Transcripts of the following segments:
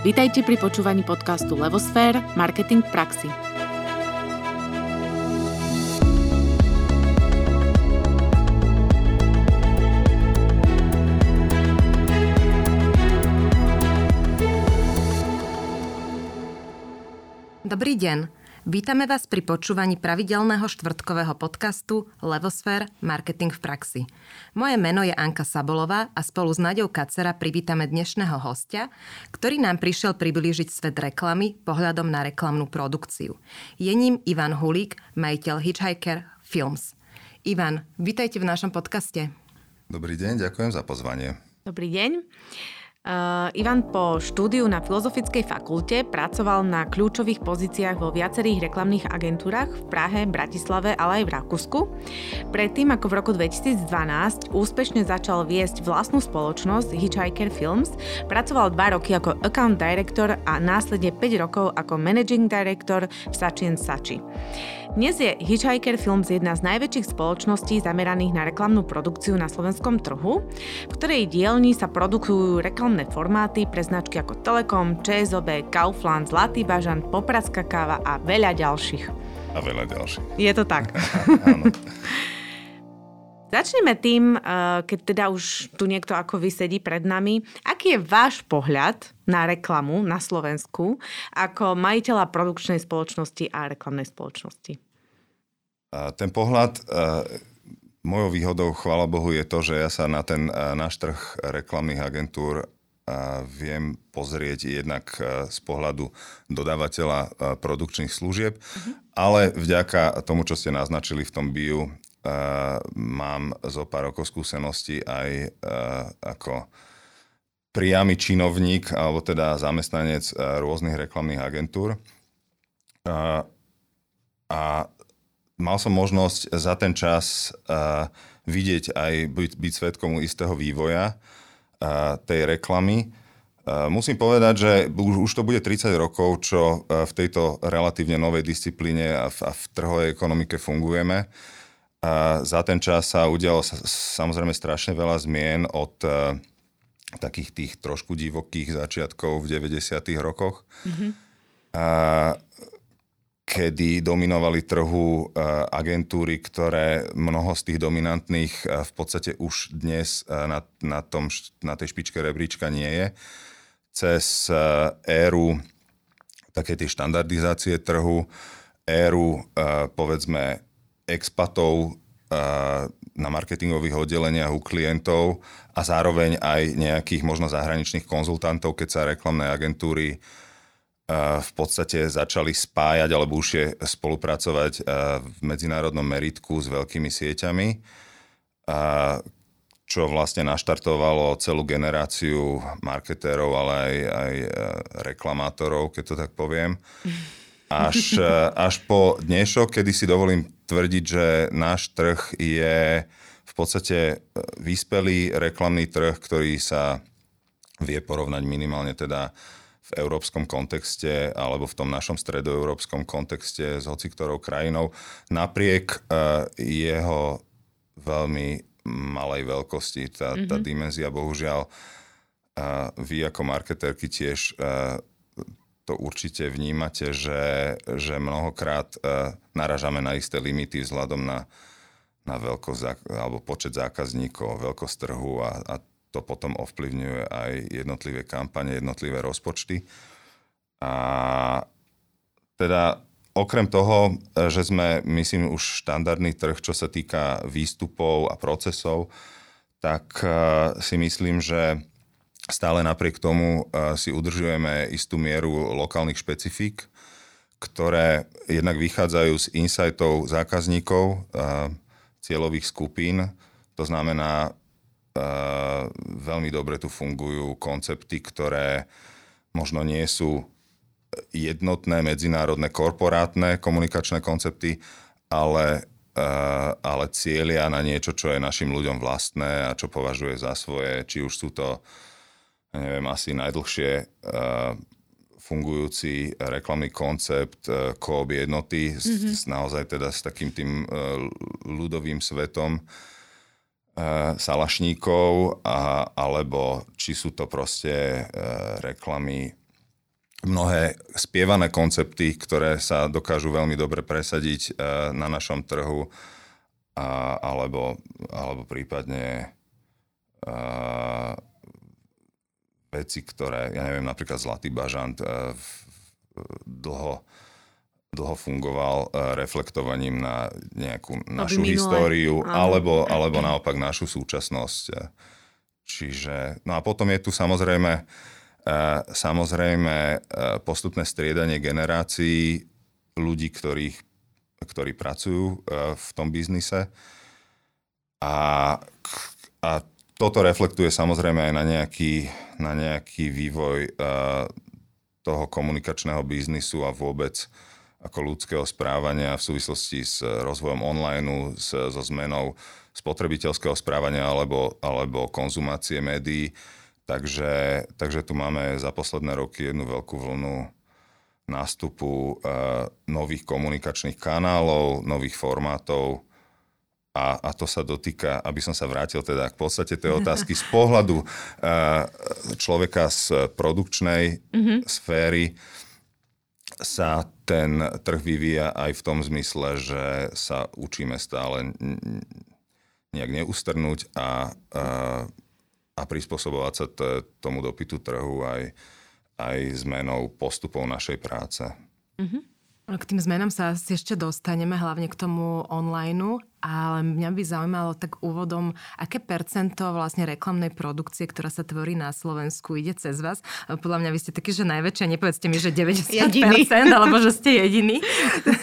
Vítajte pri počúvaní podcastu Levosfér – Marketing v praxi. Dobrý deň. Vítame vás pri počúvaní pravidelného štvrtkového podcastu Levosfér – Marketing v praxi. Moje meno je Anka Sabolová a spolu s Naďou Kacera privítame dnešného hostia, ktorý nám prišiel priblížiť svet reklamy pohľadom na reklamnú produkciu. Je ním Ivan Hulík, majiteľ Hitchhiker Films. Ivan, vítajte v našom podcaste. Dobrý deň, ďakujem za pozvanie. Dobrý deň. Uh, Ivan po štúdiu na Filozofickej fakulte pracoval na kľúčových pozíciách vo viacerých reklamných agentúrach v Prahe, Bratislave, ale aj v Rakúsku. Predtým, ako v roku 2012 úspešne začal viesť vlastnú spoločnosť Hitchhiker Films, pracoval dva roky ako account director a následne 5 rokov ako managing director v Sachi Sachi. Dnes je Hitchhiker Films jedna z najväčších spoločností zameraných na reklamnú produkciu na slovenskom trhu, v ktorej dielni sa produkujú reklamné formáty pre značky ako Telekom, ČSOB, Kaufland, Zlatý bažan, Popradská káva a veľa ďalších. A veľa ďalších. Je to tak. Začneme tým, eh, keď teda už tu niekto ako vy sedí pred nami. Aký je váš pohľad na reklamu na Slovensku ako majiteľa produkčnej spoločnosti a reklamnej spoločnosti? Ten pohľad, eh, mojou výhodou, chvála Bohu, je to, že ja sa na ten eh, náš trh reklamných agentúr viem pozrieť jednak z pohľadu dodávateľa produkčných služieb, uh-huh. ale vďaka tomu, čo ste naznačili v tom biu, mám zo pár rokov skúsenosti aj ako priamy činovník, alebo teda zamestnanec rôznych reklamných agentúr. A, mal som možnosť za ten čas vidieť aj byť, byť svetkom istého vývoja tej reklamy. Musím povedať, že už to bude 30 rokov, čo v tejto relatívne novej disciplíne a v, a v trhovej ekonomike fungujeme. A za ten čas sa udialo samozrejme strašne veľa zmien od uh, takých tých trošku divokých začiatkov v 90. rokoch, mm-hmm. a, kedy dominovali trhu uh, agentúry, ktoré mnoho z tých dominantných uh, v podstate už dnes uh, na, na, tom, na tej špičke rebríčka nie je. Cez uh, éru také tie štandardizácie trhu, éru uh, povedzme expatov na marketingových oddeleniach u klientov a zároveň aj nejakých možno zahraničných konzultantov, keď sa reklamné agentúry v podstate začali spájať alebo už je spolupracovať v medzinárodnom meritku s veľkými sieťami, čo vlastne naštartovalo celú generáciu marketérov, ale aj, aj reklamátorov, keď to tak poviem. Až, až po dnešok, kedy si dovolím tvrdiť, že náš trh je v podstate e, vyspelý reklamný trh, ktorý sa vie porovnať minimálne teda v európskom kontexte alebo v tom našom stredoeurópskom kontexte s hociktorou krajinou, napriek uh, jeho veľmi malej veľkosti. Tá, mm-hmm. tá mhm. dimenzia, bohužiaľ, vy ako marketérky tiež to určite vnímate, že, že mnohokrát uh, naražame na isté limity vzhľadom na, na veľkosť alebo počet zákazníkov, veľkosť trhu a, a to potom ovplyvňuje aj jednotlivé kampane, jednotlivé rozpočty. A teda okrem toho, že sme, myslím, už štandardný trh, čo sa týka výstupov a procesov, tak uh, si myslím, že stále napriek tomu eh, si udržujeme istú mieru lokálnych špecifík, ktoré jednak vychádzajú z insightov zákazníkov, eh, cieľových skupín. To znamená, eh, veľmi dobre tu fungujú koncepty, ktoré možno nie sú jednotné medzinárodné korporátne komunikačné koncepty, ale, ale cieľia na niečo, čo je našim ľuďom vlastné a čo považuje za svoje, či už sú to neviem, asi najdlhšie uh, fungujúci reklamný koncept uh, Coop jednoty mm-hmm. s, naozaj teda s takým tým uh, ľudovým svetom salašníkov a, alebo či sú to proste reklamy mnohé spievané koncepty, ktoré sa dokážu veľmi dobre presadiť na našom trhu, a, alebo, alebo prípadne a, veci, ktoré, ja neviem, napríklad Zlatý bažant v, dlho, dlho fungoval reflektovaním na nejakú našu minulé. históriu, alebo, alebo naopak našu súčasnosť. Čiže, no a potom je tu samozrejme, samozrejme postupné striedanie generácií ľudí, ktorých, ktorí pracujú v tom biznise. A, a toto reflektuje samozrejme aj na nejaký, na nejaký vývoj toho komunikačného biznisu a vôbec ako ľudského správania v súvislosti s rozvojom online, so zmenou spotrebiteľského správania alebo, alebo konzumácie médií. Takže, takže tu máme za posledné roky jednu veľkú vlnu nástupu uh, nových komunikačných kanálov, nových formátov a, a to sa dotýka, aby som sa vrátil teda k podstate tej otázky z pohľadu uh, človeka z produkčnej mm-hmm. sféry sa ten trh vyvíja aj v tom zmysle, že sa učíme stále nejak neustrnúť a, a, a prispôsobovať sa t- tomu dopytu trhu aj, aj zmenou postupov našej práce. Mm-hmm. K tým zmenám sa asi ešte dostaneme, hlavne k tomu online, ale mňa by zaujímalo tak úvodom, aké percento vlastne reklamnej produkcie, ktorá sa tvorí na Slovensku, ide cez vás. Podľa mňa vy ste taký, že najväčšie, nepovedzte mi, že 90%, jediný. alebo že ste jediný.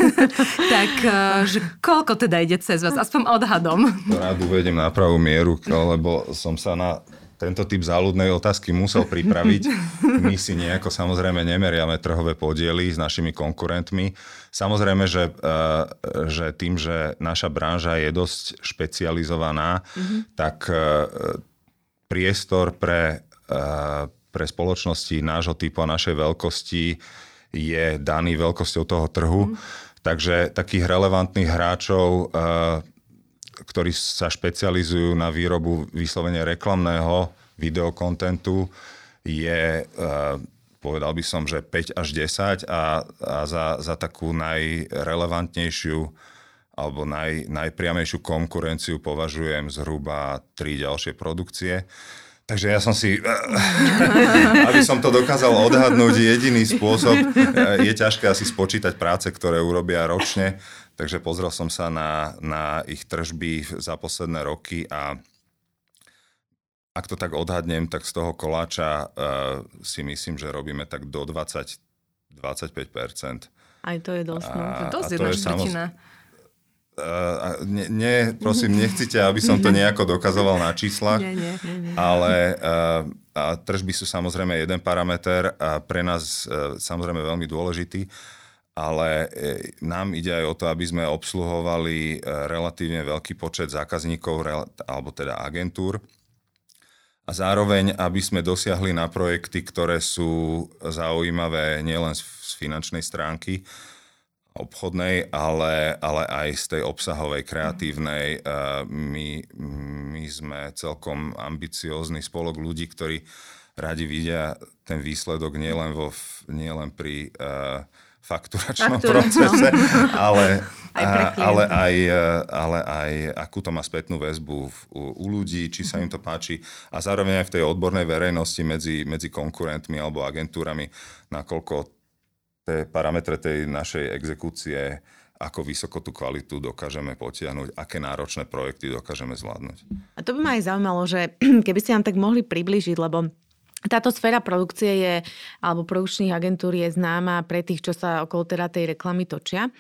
tak, eh, že koľko teda ide cez vás? Aspoň odhadom. Rád uvedem na pravú mieru, lebo som sa na tento typ záľudnej otázky musel pripraviť. My si nejako samozrejme nemeriame trhové podiely s našimi konkurentmi. Samozrejme, že, eh, že tým, že naša branža je dosť špecializovaná, mm-hmm. tak eh, priestor pre, eh, pre spoločnosti nášho typu a našej veľkosti je daný veľkosťou toho trhu. Mm-hmm. Takže takých relevantných hráčov ktorí sa špecializujú na výrobu vyslovene reklamného videokontentu, je, eh, povedal by som, že 5 až 10 a, a za, za takú najrelevantnejšiu alebo naj, najpriamejšiu konkurenciu považujem zhruba tri ďalšie produkcie. Takže ja som si, aby som to dokázal odhadnúť, jediný spôsob, eh, je ťažké asi spočítať práce, ktoré urobia ročne, Takže pozrel som sa na, na ich tržby za posledné roky a ak to tak odhadnem, tak z toho koláča uh, si myslím, že robíme tak do 20-25%. Aj to je dosť. No. A, to je dosť jedna Uh, nie, nie, prosím, nechcite, aby som to nejako dokazoval na číslach, nie, nie, nie, nie. ale uh, a tržby sú samozrejme jeden parameter a pre nás uh, samozrejme veľmi dôležitý ale e, nám ide aj o to, aby sme obsluhovali e, relatívne veľký počet zákazníkov, alebo teda agentúr. A zároveň, aby sme dosiahli na projekty, ktoré sú zaujímavé nielen z finančnej stránky, obchodnej, ale, ale aj z tej obsahovej, kreatívnej. E, my, my sme celkom ambiciózny spolok ľudí, ktorí radi vidia ten výsledok nielen, vo, nielen pri uh, fakturačnom procese, ale, aj ale, aj, ale aj akú to má spätnú väzbu v, u, u ľudí, či sa im to páči. A zároveň aj v tej odbornej verejnosti medzi, medzi konkurentmi alebo agentúrami, nakoľko tie parametre tej našej exekúcie ako vysoko tú kvalitu dokážeme potiahnuť, aké náročné projekty dokážeme zvládnuť. A to by ma aj zaujímalo, že keby ste nám tak mohli približiť, lebo táto sféra produkcie je, alebo produkčných agentúr je známa pre tých, čo sa okolo teda tej reklamy točia.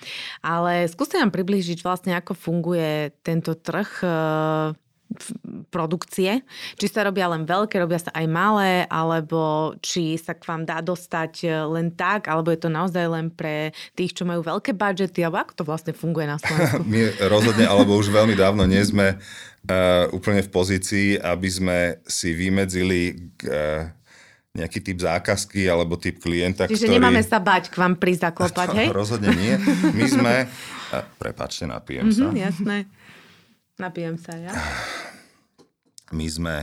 Ale skúste nám približiť vlastne, ako funguje tento trh produkcie. Či sa robia len veľké, robia sa aj malé, alebo či sa k vám dá dostať e, len tak, alebo je to naozaj len pre tých, čo majú veľké budžety, alebo ako to vlastne funguje na Slovensku? My rozhodne, alebo už veľmi dávno nie sme uh, úplne v pozícii, aby sme si vymedzili uh, nejaký typ zákazky alebo typ klienta, Čiže ktorý... nemáme sa bať k vám pri zaklopať, hej? Rozhodne nie. My sme... Prepačte, napijem sa. Mm-hmm, jasné. Napijem sa, ja. My sme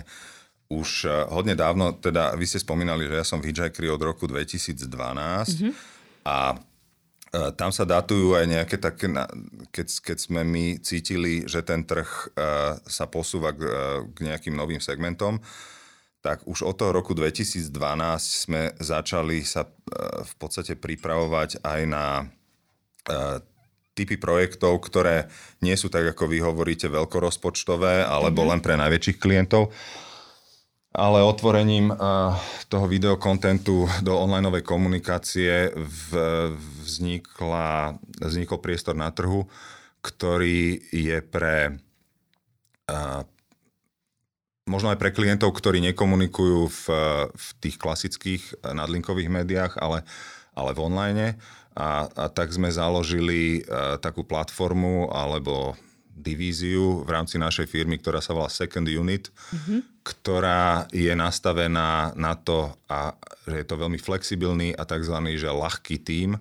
už hodne dávno, teda vy ste spomínali, že ja som v Hitchhikery od roku 2012 mm-hmm. a tam sa datujú aj nejaké také, keď, keď sme my cítili, že ten trh sa posúva k, k nejakým novým segmentom, tak už od toho roku 2012 sme začali sa v podstate pripravovať aj na typy projektov, ktoré nie sú tak, ako vy hovoríte, veľkorozpočtové alebo mm-hmm. len pre najväčších klientov, ale otvorením uh, toho videokontentu do online komunikácie v, vznikla, vznikol priestor na trhu, ktorý je pre uh, možno aj pre klientov, ktorí nekomunikujú v, v tých klasických nadlinkových médiách, ale, ale v online. A, a tak sme založili uh, takú platformu alebo divíziu v rámci našej firmy, ktorá sa volá Second Unit, mm-hmm. ktorá je nastavená na to, a, že je to veľmi flexibilný a tzv. že ľahký tím,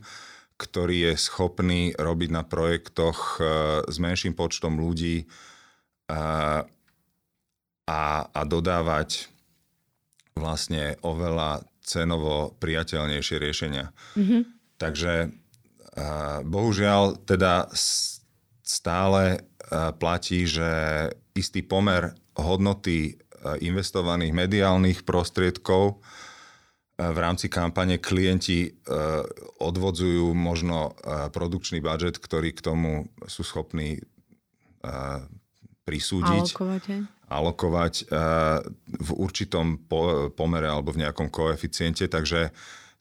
ktorý je schopný robiť na projektoch uh, s menším počtom ľudí uh, a, a dodávať vlastne oveľa cenovo priateľnejšie riešenia. Mm-hmm. Takže bohužiaľ teda stále platí, že istý pomer hodnoty investovaných mediálnych prostriedkov v rámci kampane klienti odvodzujú možno produkčný budget, ktorý k tomu sú schopní prisúdiť. Alokovať. Alokovať v určitom pomere alebo v nejakom koeficiente. Takže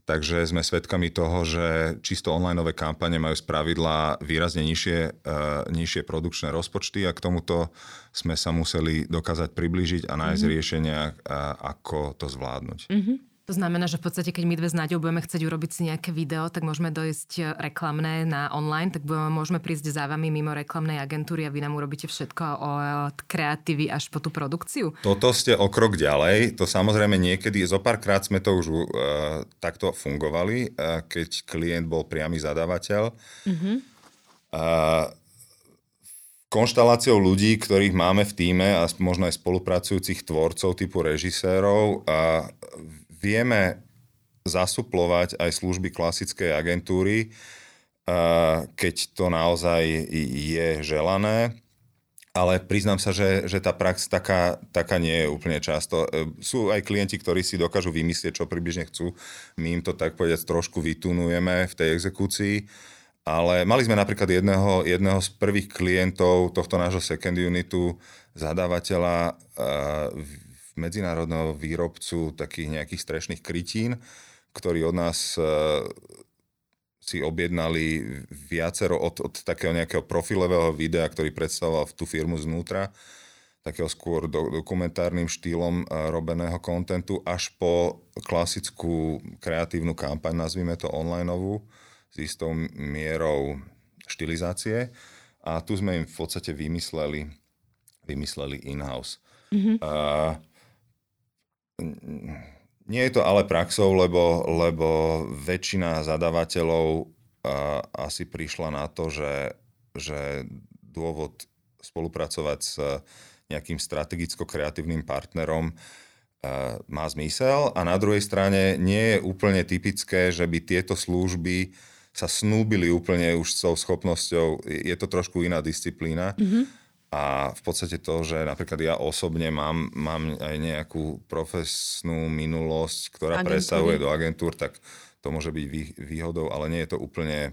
Takže sme svedkami toho, že čisto online kampane majú spravidla výrazne nižšie, uh, nižšie produkčné rozpočty a k tomuto sme sa museli dokázať priblížiť a nájsť mm-hmm. riešenia, uh, ako to zvládnuť. Mm-hmm. To znamená, že v podstate, keď my dve s Naďou budeme chcieť urobiť si nejaké video, tak môžeme dojsť e, reklamné na online, tak budeme, môžeme prísť za vami mimo reklamnej agentúry a vy nám urobíte všetko od kreatívy až po tú produkciu? Toto ste o krok ďalej. To samozrejme niekedy, zo párkrát sme to už uh, takto fungovali, uh, keď klient bol priamy zadávateľ. Mm-hmm. Uh, konštaláciou ľudí, ktorých máme v týme a možno aj spolupracujúcich tvorcov typu režisérov a vieme zasuplovať aj služby klasickej agentúry, keď to naozaj je želané. Ale priznám sa, že, že tá prax taká, taká nie je úplne často. E, sú aj klienti, ktorí si dokážu vymyslieť, čo približne chcú. My im to tak povedať trošku vytunujeme v tej exekúcii. Ale mali sme napríklad jedného, jedného z prvých klientov tohto nášho second unitu, zadávateľa medzinárodného výrobcu takých nejakých strešných krytín, ktorí od nás e, si objednali viacero od, od takého nejakého profilového videa, ktorý predstavoval tú firmu znútra, takého skôr do, dokumentárnym štýlom e, robeného kontentu, až po klasickú kreatívnu kampaň, nazvime to onlineovú, s istou mierou štilizácie. A tu sme im v podstate vymysleli, vymysleli in-house. Mm-hmm. Uh, nie je to ale praxou, lebo, lebo väčšina zadávateľov a, asi prišla na to, že, že dôvod spolupracovať s nejakým strategicko-kreatívnym partnerom má zmysel. A na druhej strane nie je úplne typické, že by tieto služby sa snúbili úplne už s tou schopnosťou, je to trošku iná disciplína. Mm-hmm a v podstate to, že napríklad ja osobne mám, mám aj nejakú profesnú minulosť, ktorá Agentúry. presahuje do agentúr, tak to môže byť výhodou, ale nie je to úplne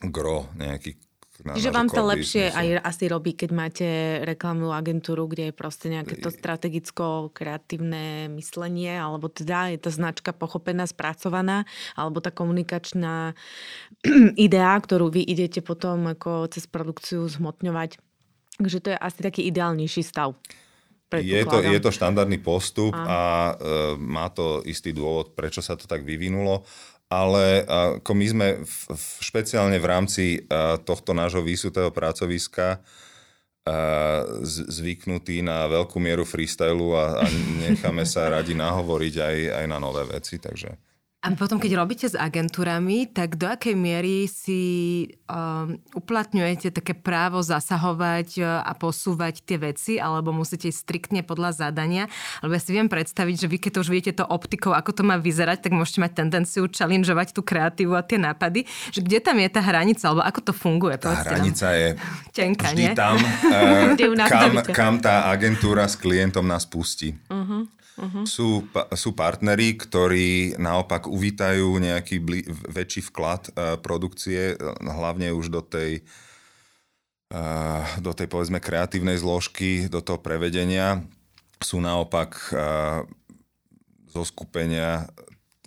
gro nejaký na, Čiže vám to lepšie aj asi robí, keď máte reklamnú agentúru, kde je proste nejaké to strategicko-kreatívne myslenie, alebo teda je tá značka pochopená, spracovaná, alebo tá komunikačná idea, ktorú vy idete potom ako cez produkciu zhmotňovať Takže to je asi taký ideálnejší stav. Je to, je to štandardný postup a, a e, má to istý dôvod, prečo sa to tak vyvinulo. Ale ako my sme v, v, špeciálne v rámci a, tohto nášho výsutého pracoviska a, z, zvyknutí na veľkú mieru freestylu a, a necháme sa radi nahovoriť aj, aj na nové veci. Takže A potom, keď robíte s agentúrami, tak do akej miery si um, uplatňujete také právo zasahovať uh, a posúvať tie veci, alebo musíte ísť striktne podľa zadania? Lebo ja si viem predstaviť, že vy keď to už viete to optikou, ako to má vyzerať, tak môžete mať tendenciu challengeovať tú kreatívu a tie nápady. Že kde tam je tá hranica, alebo ako to funguje? Tá hranica nám. je Tenka, vždy nie? tam, uh, kam, kam tá agentúra s klientom nás pustí. Uh-huh. Uh-huh. Sú, sú partneri, ktorí naopak uvítajú nejaký bli, väčší vklad uh, produkcie, hlavne už do tej, uh, do tej povedzme kreatívnej zložky, do toho prevedenia. Sú naopak uh, zo skupenia,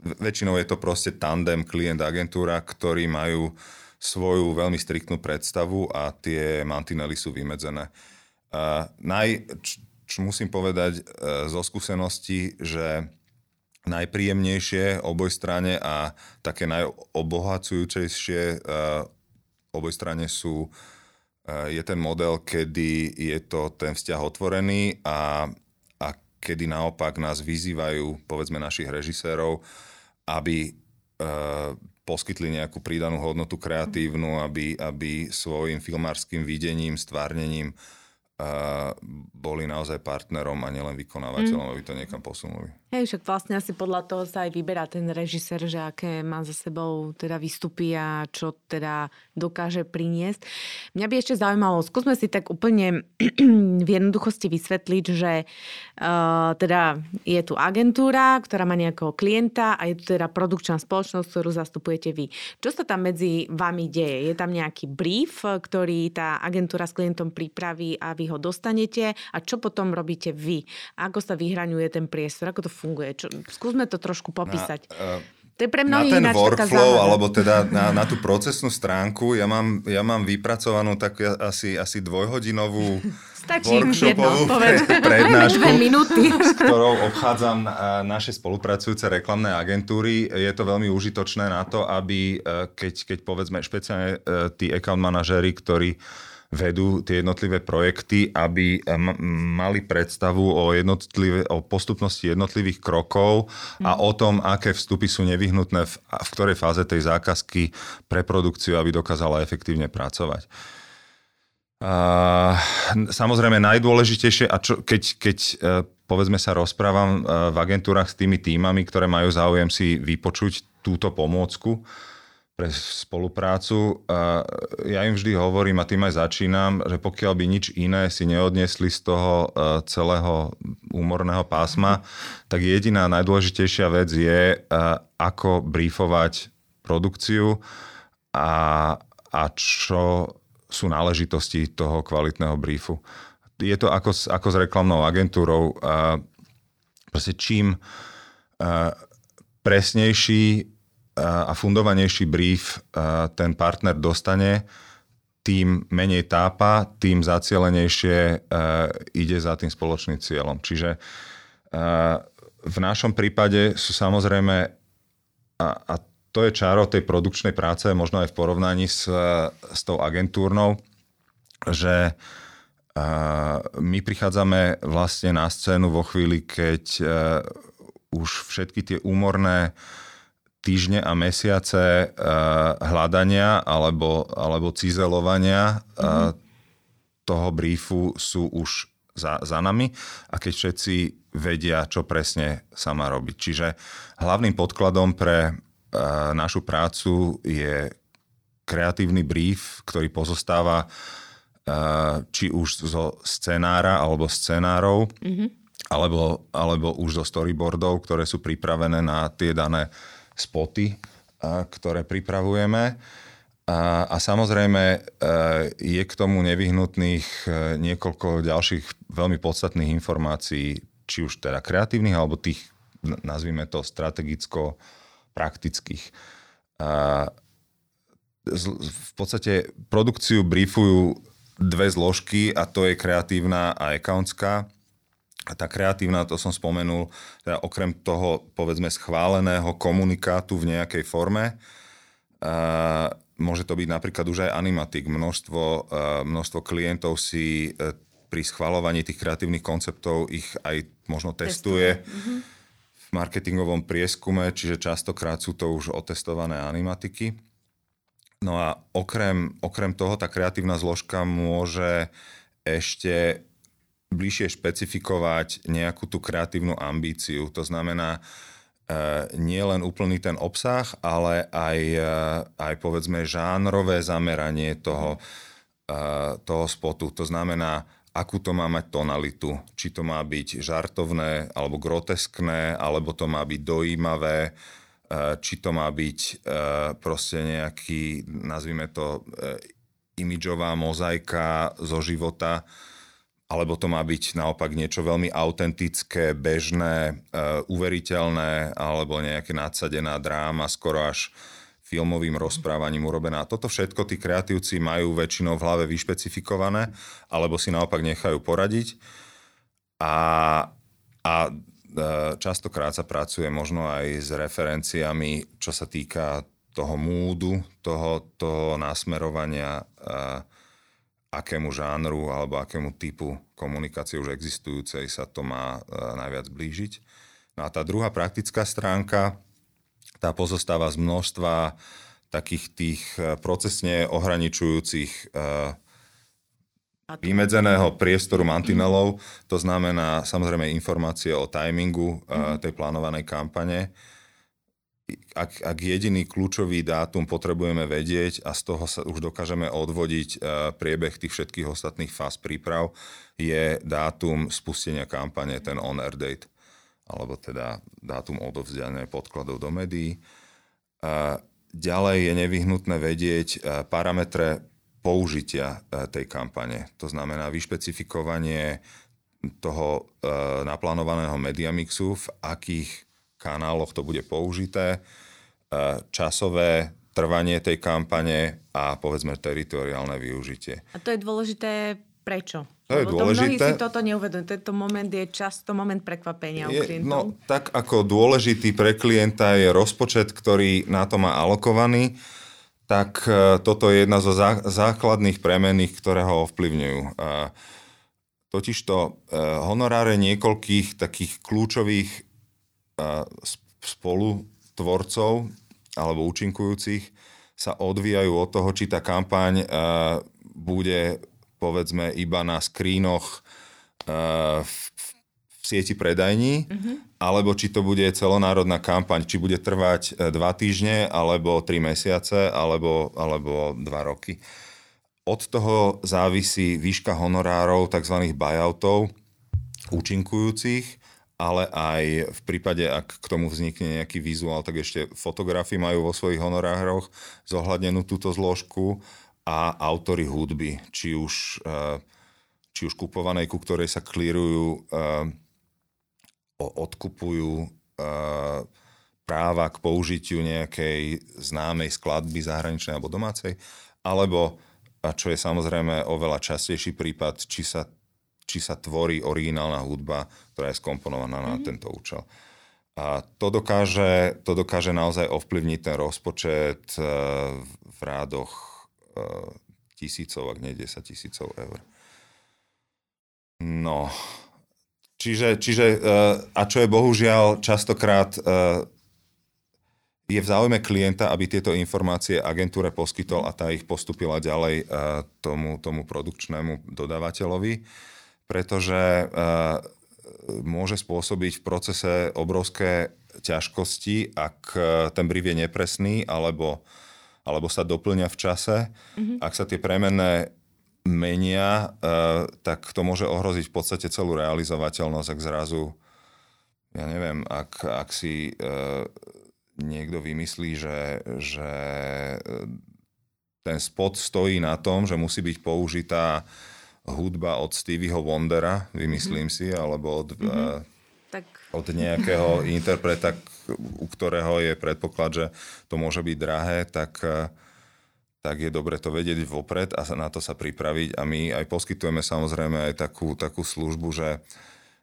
väčšinou je to proste tandem klient-agentúra, ktorí majú svoju veľmi striktnú predstavu a tie mantinely sú vymedzené. Uh, naj, čo musím povedať e, zo skúsenosti, že najpríjemnejšie oboj strane a také najobohacujúcejšie e, oboj strane sú e, je ten model, kedy je to ten vzťah otvorený a, a kedy naopak nás vyzývajú, povedzme našich režisérov, aby poskytli nejakú pridanú hodnotu kreatívnu, aby, aby svojim filmárským videním, stvárnením boli naozaj partnerom a nielen vykonávateľom, mm. aby to niekam posunuli. Hej, však vlastne asi podľa toho sa aj vyberá ten režisér, že aké má za sebou teda vystupy a čo teda dokáže priniesť. Mňa by ešte zaujímalo, skúsme si tak úplne v jednoduchosti vysvetliť, že uh, teda je tu agentúra, ktorá má nejakého klienta a je tu teda produkčná spoločnosť, ktorú zastupujete vy. Čo sa tam medzi vami deje? Je tam nejaký brief, ktorý tá agentúra s klientom pripraví a vy ho dostanete a čo potom robíte vy? Ako sa vyhraňuje ten priestor? Ako to funguje? Čo, skúsme to trošku popísať. Na, uh, to je pre na ten workflow, alebo teda na, na tú procesnú stránku, ja mám, ja mám vypracovanú tak asi, asi dvojhodinovú Stačí workshopovú jedno, prednášku, s ktorou obchádzam naše spolupracujúce reklamné agentúry. Je to veľmi užitočné na to, aby e, keď, keď povedzme špeciálne e, tí account manažery, ktorí vedú tie jednotlivé projekty, aby eh, mali predstavu o, jednotlivé, o postupnosti jednotlivých krokov a o tom, aké vstupy sú nevyhnutné v, v ktorej fáze tej zákazky pre produkciu, aby dokázala efektívne pracovať. A, samozrejme najdôležitejšie, a čo, keď, keď eh, povedzme sa rozprávam eh, v agentúrach s tými týmami, ktoré majú záujem si vypočuť túto pomôcku, pre spoluprácu. A ja im vždy hovorím, a tým aj začínam, že pokiaľ by nič iné si neodniesli z toho e, celého úmorného pásma, tak jediná najdôležitejšia vec je, e, ako briefovať produkciu a, a čo sú náležitosti toho kvalitného briefu. Je to ako, ako s reklamnou agentúrou. Proste čím e, presnejší a fundovanejší brief ten partner dostane, tým menej tápa, tým zacielenejšie ide za tým spoločným cieľom. Čiže v našom prípade sú samozrejme, a, a to je čaro tej produkčnej práce, možno aj v porovnaní s, s tou agentúrnou, že my prichádzame vlastne na scénu vo chvíli, keď už všetky tie úmorné týždne a mesiace uh, hľadania alebo, alebo cizelovania uh, toho briefu sú už za, za nami a keď všetci vedia, čo presne sa má robiť. Čiže hlavným podkladom pre uh, našu prácu je kreatívny brief, ktorý pozostáva uh, či už zo scenára alebo scenárov, mm-hmm. alebo, alebo už zo storyboardov, ktoré sú pripravené na tie dané spoty, ktoré pripravujeme. A, a samozrejme e, je k tomu nevyhnutných e, niekoľko ďalších veľmi podstatných informácií, či už teda kreatívnych, alebo tých, nazvime to, strategicko-praktických. V podstate produkciu briefujú dve zložky a to je kreatívna a accountská tá kreatívna, to som spomenul, teda okrem toho povedzme schváleného komunikátu v nejakej forme, uh, môže to byť napríklad už aj animatik. Množstvo, uh, množstvo klientov si uh, pri schvalovaní tých kreatívnych konceptov ich aj možno testuje. testuje. Mm-hmm. V marketingovom prieskume, čiže častokrát sú to už otestované animatiky. No a okrem, okrem toho tá kreatívna zložka môže ešte bližšie špecifikovať nejakú tú kreatívnu ambíciu. To znamená, e, nie len úplný ten obsah, ale aj, e, aj povedzme žánrové zameranie toho, e, toho spotu. To znamená, akú to má mať tonalitu. Či to má byť žartovné alebo groteskné, alebo to má byť dojímavé, či to má byť proste nejaký, nazvime to, imidžová mozaika zo života, alebo to má byť naopak niečo veľmi autentické, bežné, uveriteľné, alebo nejaké nadsadená dráma, skoro až filmovým rozprávaním urobená. Toto všetko tí kreatívci majú väčšinou v hlave vyšpecifikované, alebo si naopak nechajú poradiť. A, a e, častokrát sa pracuje možno aj s referenciami, čo sa týka toho múdu, toho, toho nasmerovania, a, akému žánru alebo akému typu komunikácie už existujúcej sa to má a, najviac blížiť. No a tá druhá praktická stránka tá pozostáva z množstva takých tých e, procesne ohraničujúcich e, vymedzeného priestoru mantinelov, to znamená samozrejme informácie o timingu mm. tej plánovanej kampane. Ak, ak jediný kľúčový dátum potrebujeme vedieť a z toho sa už dokážeme odvodiť priebeh tých všetkých ostatných fáz príprav, je dátum spustenia kampane, ten on-air date alebo teda dátum odovzdania podkladov do médií. A ďalej je nevyhnutné vedieť parametre použitia tej kampane. To znamená vyšpecifikovanie toho naplánovaného media mixu, v akých kanáloch to bude použité, časové trvanie tej kampane a povedzme teritoriálne využitie. A to je dôležité prečo? To je Lebo dôležité. To mnohí si toto neuvedomujú. Tento moment je často moment prekvapenia je, u klientov. No, tak ako dôležitý pre klienta je rozpočet, ktorý na to má alokovaný, tak e, toto je jedna zo základných premených, ktoré ho ovplyvňujú. Totižto e, honoráre niekoľkých takých kľúčových e, spolutvorcov alebo účinkujúcich sa odvíjajú od toho, či tá kampaň bude povedzme iba na skrínoch uh, v, v sieti predajní, mm-hmm. alebo či to bude celonárodná kampaň, či bude trvať uh, dva týždne, alebo tri mesiace, alebo, alebo dva roky. Od toho závisí výška honorárov, tzv. buyoutov, účinkujúcich, ale aj v prípade, ak k tomu vznikne nejaký vizuál, tak ešte fotografii majú vo svojich honorároch zohľadnenú túto zložku a autory hudby, či už, eh, či už kupovanej, ku ktorej sa klírujú, eh, odkupujú eh, práva k použitiu nejakej známej skladby zahraničnej alebo domácej, alebo, a čo je samozrejme oveľa častejší prípad, či sa, či sa tvorí originálna hudba, ktorá je skomponovaná mm-hmm. na mhm. tento účel. A to dokáže, to dokáže naozaj ovplyvniť ten rozpočet v rádoch tisícov, ak nie 10 tisícov eur. No, čiže, čiže uh, a čo je bohužiaľ častokrát je v záujme klienta, aby tieto informácie agentúre poskytol a tá ich postupila ďalej tomu, tomu produkčnému dodávateľovi, pretože uh, môže spôsobiť v procese obrovské ťažkosti, ak ten brief je nepresný alebo alebo sa doplňa v čase. Mm-hmm. Ak sa tie premenné menia, uh, tak to môže ohroziť v podstate celú realizovateľnosť, ak zrazu, ja neviem, ak, ak si uh, niekto vymyslí, že, že ten spot stojí na tom, že musí byť použitá hudba od Stevieho Wondera, vymyslím mm-hmm. si, alebo od, mm-hmm. tak... od nejakého interpreta, u ktorého je predpoklad, že to môže byť drahé, tak, eh, tak je dobre to vedieť vopred a na to sa pripraviť. A my aj poskytujeme samozrejme aj takú, takú službu, že,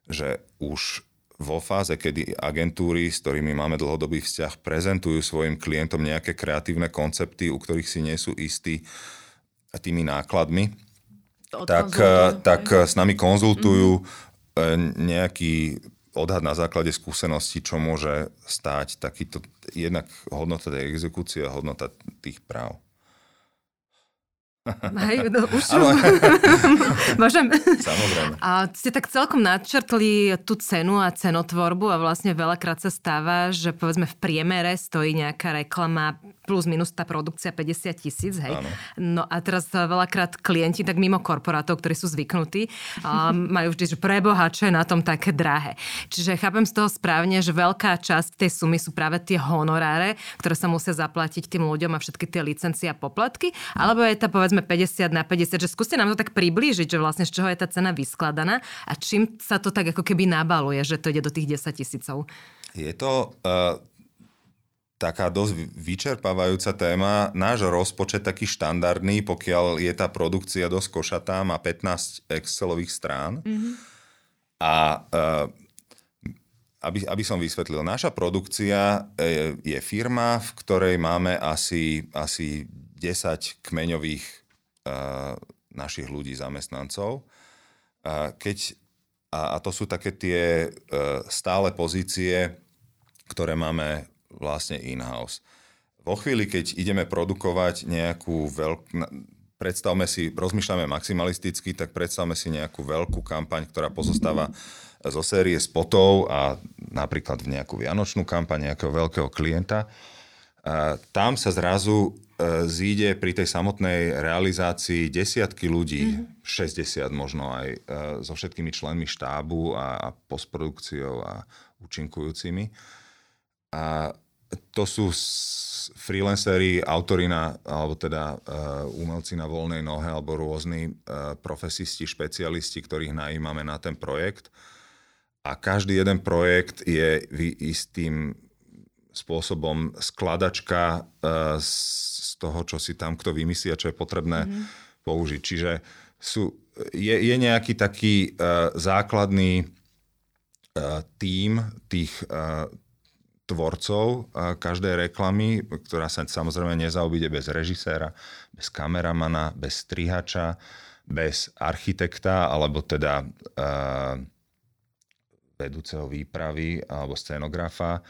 že už vo fáze, kedy agentúry, s ktorými máme dlhodobý vzťah, prezentujú svojim klientom nejaké kreatívne koncepty, u ktorých si nie sú istí tými nákladmi, tak, tak s nami konzultujú mm-hmm. nejaký odhad na základe skúseností, čo môže stáť takýto, jednak hodnota tej exekúcie a hodnota tých práv. Hej, no už som... Môžem? Samozrejme. A ste tak celkom nadčrtli tú cenu a cenotvorbu a vlastne veľakrát sa stáva, že povedzme v priemere stojí nejaká reklama plus minus tá produkcia 50 tisíc, hej. Áno. No a teraz veľakrát klienti, tak mimo korporátov, ktorí sú zvyknutí, majú vždy, že preboha, čo je na tom také drahé. Čiže chápem z toho správne, že veľká časť tej sumy sú práve tie honoráre, ktoré sa musia zaplatiť tým ľuďom a všetky tie licencie a poplatky, alebo je tá povedzme 50 na 50, že skúste nám to tak priblížiť, že vlastne z čoho je tá cena vyskladaná a čím sa to tak ako keby nabaluje, že to ide do tých 10 tisícov. Je to uh, taká dosť vyčerpávajúca téma. Náš rozpočet taký štandardný, pokiaľ je tá produkcia dosť košatá, má 15 Excelových strán. Mm-hmm. A uh, aby, aby som vysvetlil, naša produkcia je, je firma, v ktorej máme asi, asi 10 kmeňových našich ľudí, zamestnancov. A, keď, a, a to sú také tie e, stále pozície, ktoré máme vlastne in-house. Vo chvíli, keď ideme produkovať nejakú veľkú... Predstavme si, rozmýšľame maximalisticky, tak predstavme si nejakú veľkú kampaň, ktorá pozostáva zo série spotov a napríklad v nejakú vianočnú kampaň nejakého veľkého klienta. A tam sa zrazu E, zíde pri tej samotnej realizácii desiatky ľudí, mm-hmm. 60 možno aj e, so všetkými členmi štábu a, postprodukciou a účinkujúcimi. A to sú freelanceri, autory na, alebo teda uh, umelci na voľnej nohe alebo rôzni uh, profesisti, špecialisti, ktorých najímame na ten projekt. A každý jeden projekt je istým spôsobom skladačka uh, z toho, čo si tam kto vymyslí a čo je potrebné mm-hmm. použiť. Čiže sú, je, je nejaký taký uh, základný uh, tím tých uh, tvorcov uh, každej reklamy, ktorá sa samozrejme nezaobíde bez režiséra, bez kameramana, bez strihača, bez architekta, alebo teda uh, vedúceho výpravy alebo scenografa.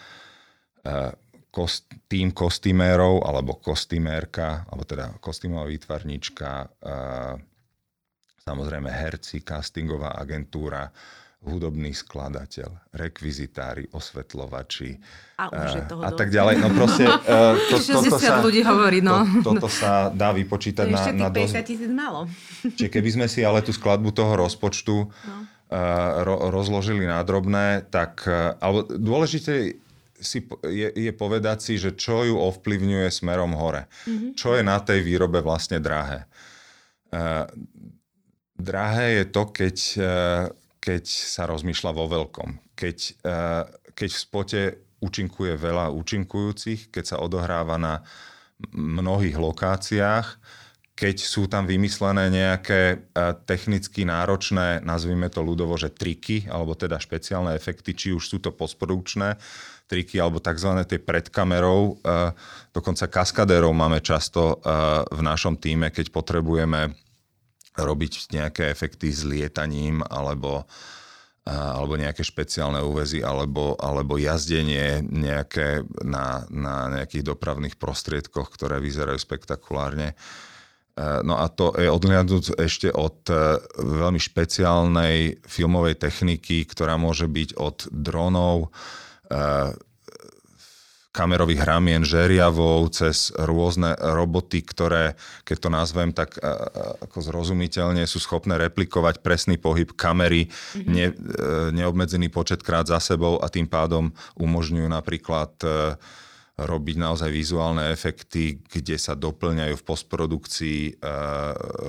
Uh, kost, tým kostýmérov alebo kostýmérka, alebo teda kostýmová výtvarnička, samozrejme herci, castingová agentúra, hudobný skladateľ, rekvizitári, osvetľovači a, už toho a tak ďalej. No proste, uh, to, 60 toto sa, ľudí hovorí, no. To, toto sa dá vypočítať to na, na dosť... tisíc málo. Čiže keby sme si ale tú skladbu toho rozpočtu no. uh, ro, rozložili na drobné, tak, alebo dôležité si, je, je povedať si, že čo ju ovplyvňuje smerom hore. Mm-hmm. Čo je na tej výrobe vlastne drahé. Drahé je to, keď, keď sa rozmýšľa vo veľkom. Keď, uh, keď v spote účinkuje veľa účinkujúcich, keď sa odohráva na mnohých lokáciách, keď sú tam vymyslené nejaké technicky náročné, nazvime to ľudovo, že triky, alebo teda špeciálne efekty, či už sú to postprodukčné triky alebo tzv. tie pred kamerou. E, dokonca kaskadérov máme často v našom týme, keď potrebujeme robiť nejaké efekty s lietaním alebo e, alebo nejaké špeciálne úvezy, alebo, alebo jazdenie nejaké na, na nejakých dopravných prostriedkoch, ktoré vyzerajú spektakulárne. No a to je odhľadnúť ešte od veľmi špeciálnej filmovej techniky, ktorá môže byť od dronov, kamerových ramien, žeriavov, cez rôzne roboty, ktoré, keď to nazvem tak ako zrozumiteľne, sú schopné replikovať presný pohyb kamery, mm-hmm. ne, e, neobmedzený počet krát za sebou a tým pádom umožňujú napríklad e, robiť naozaj vizuálne efekty, kde sa doplňajú v postprodukcii e,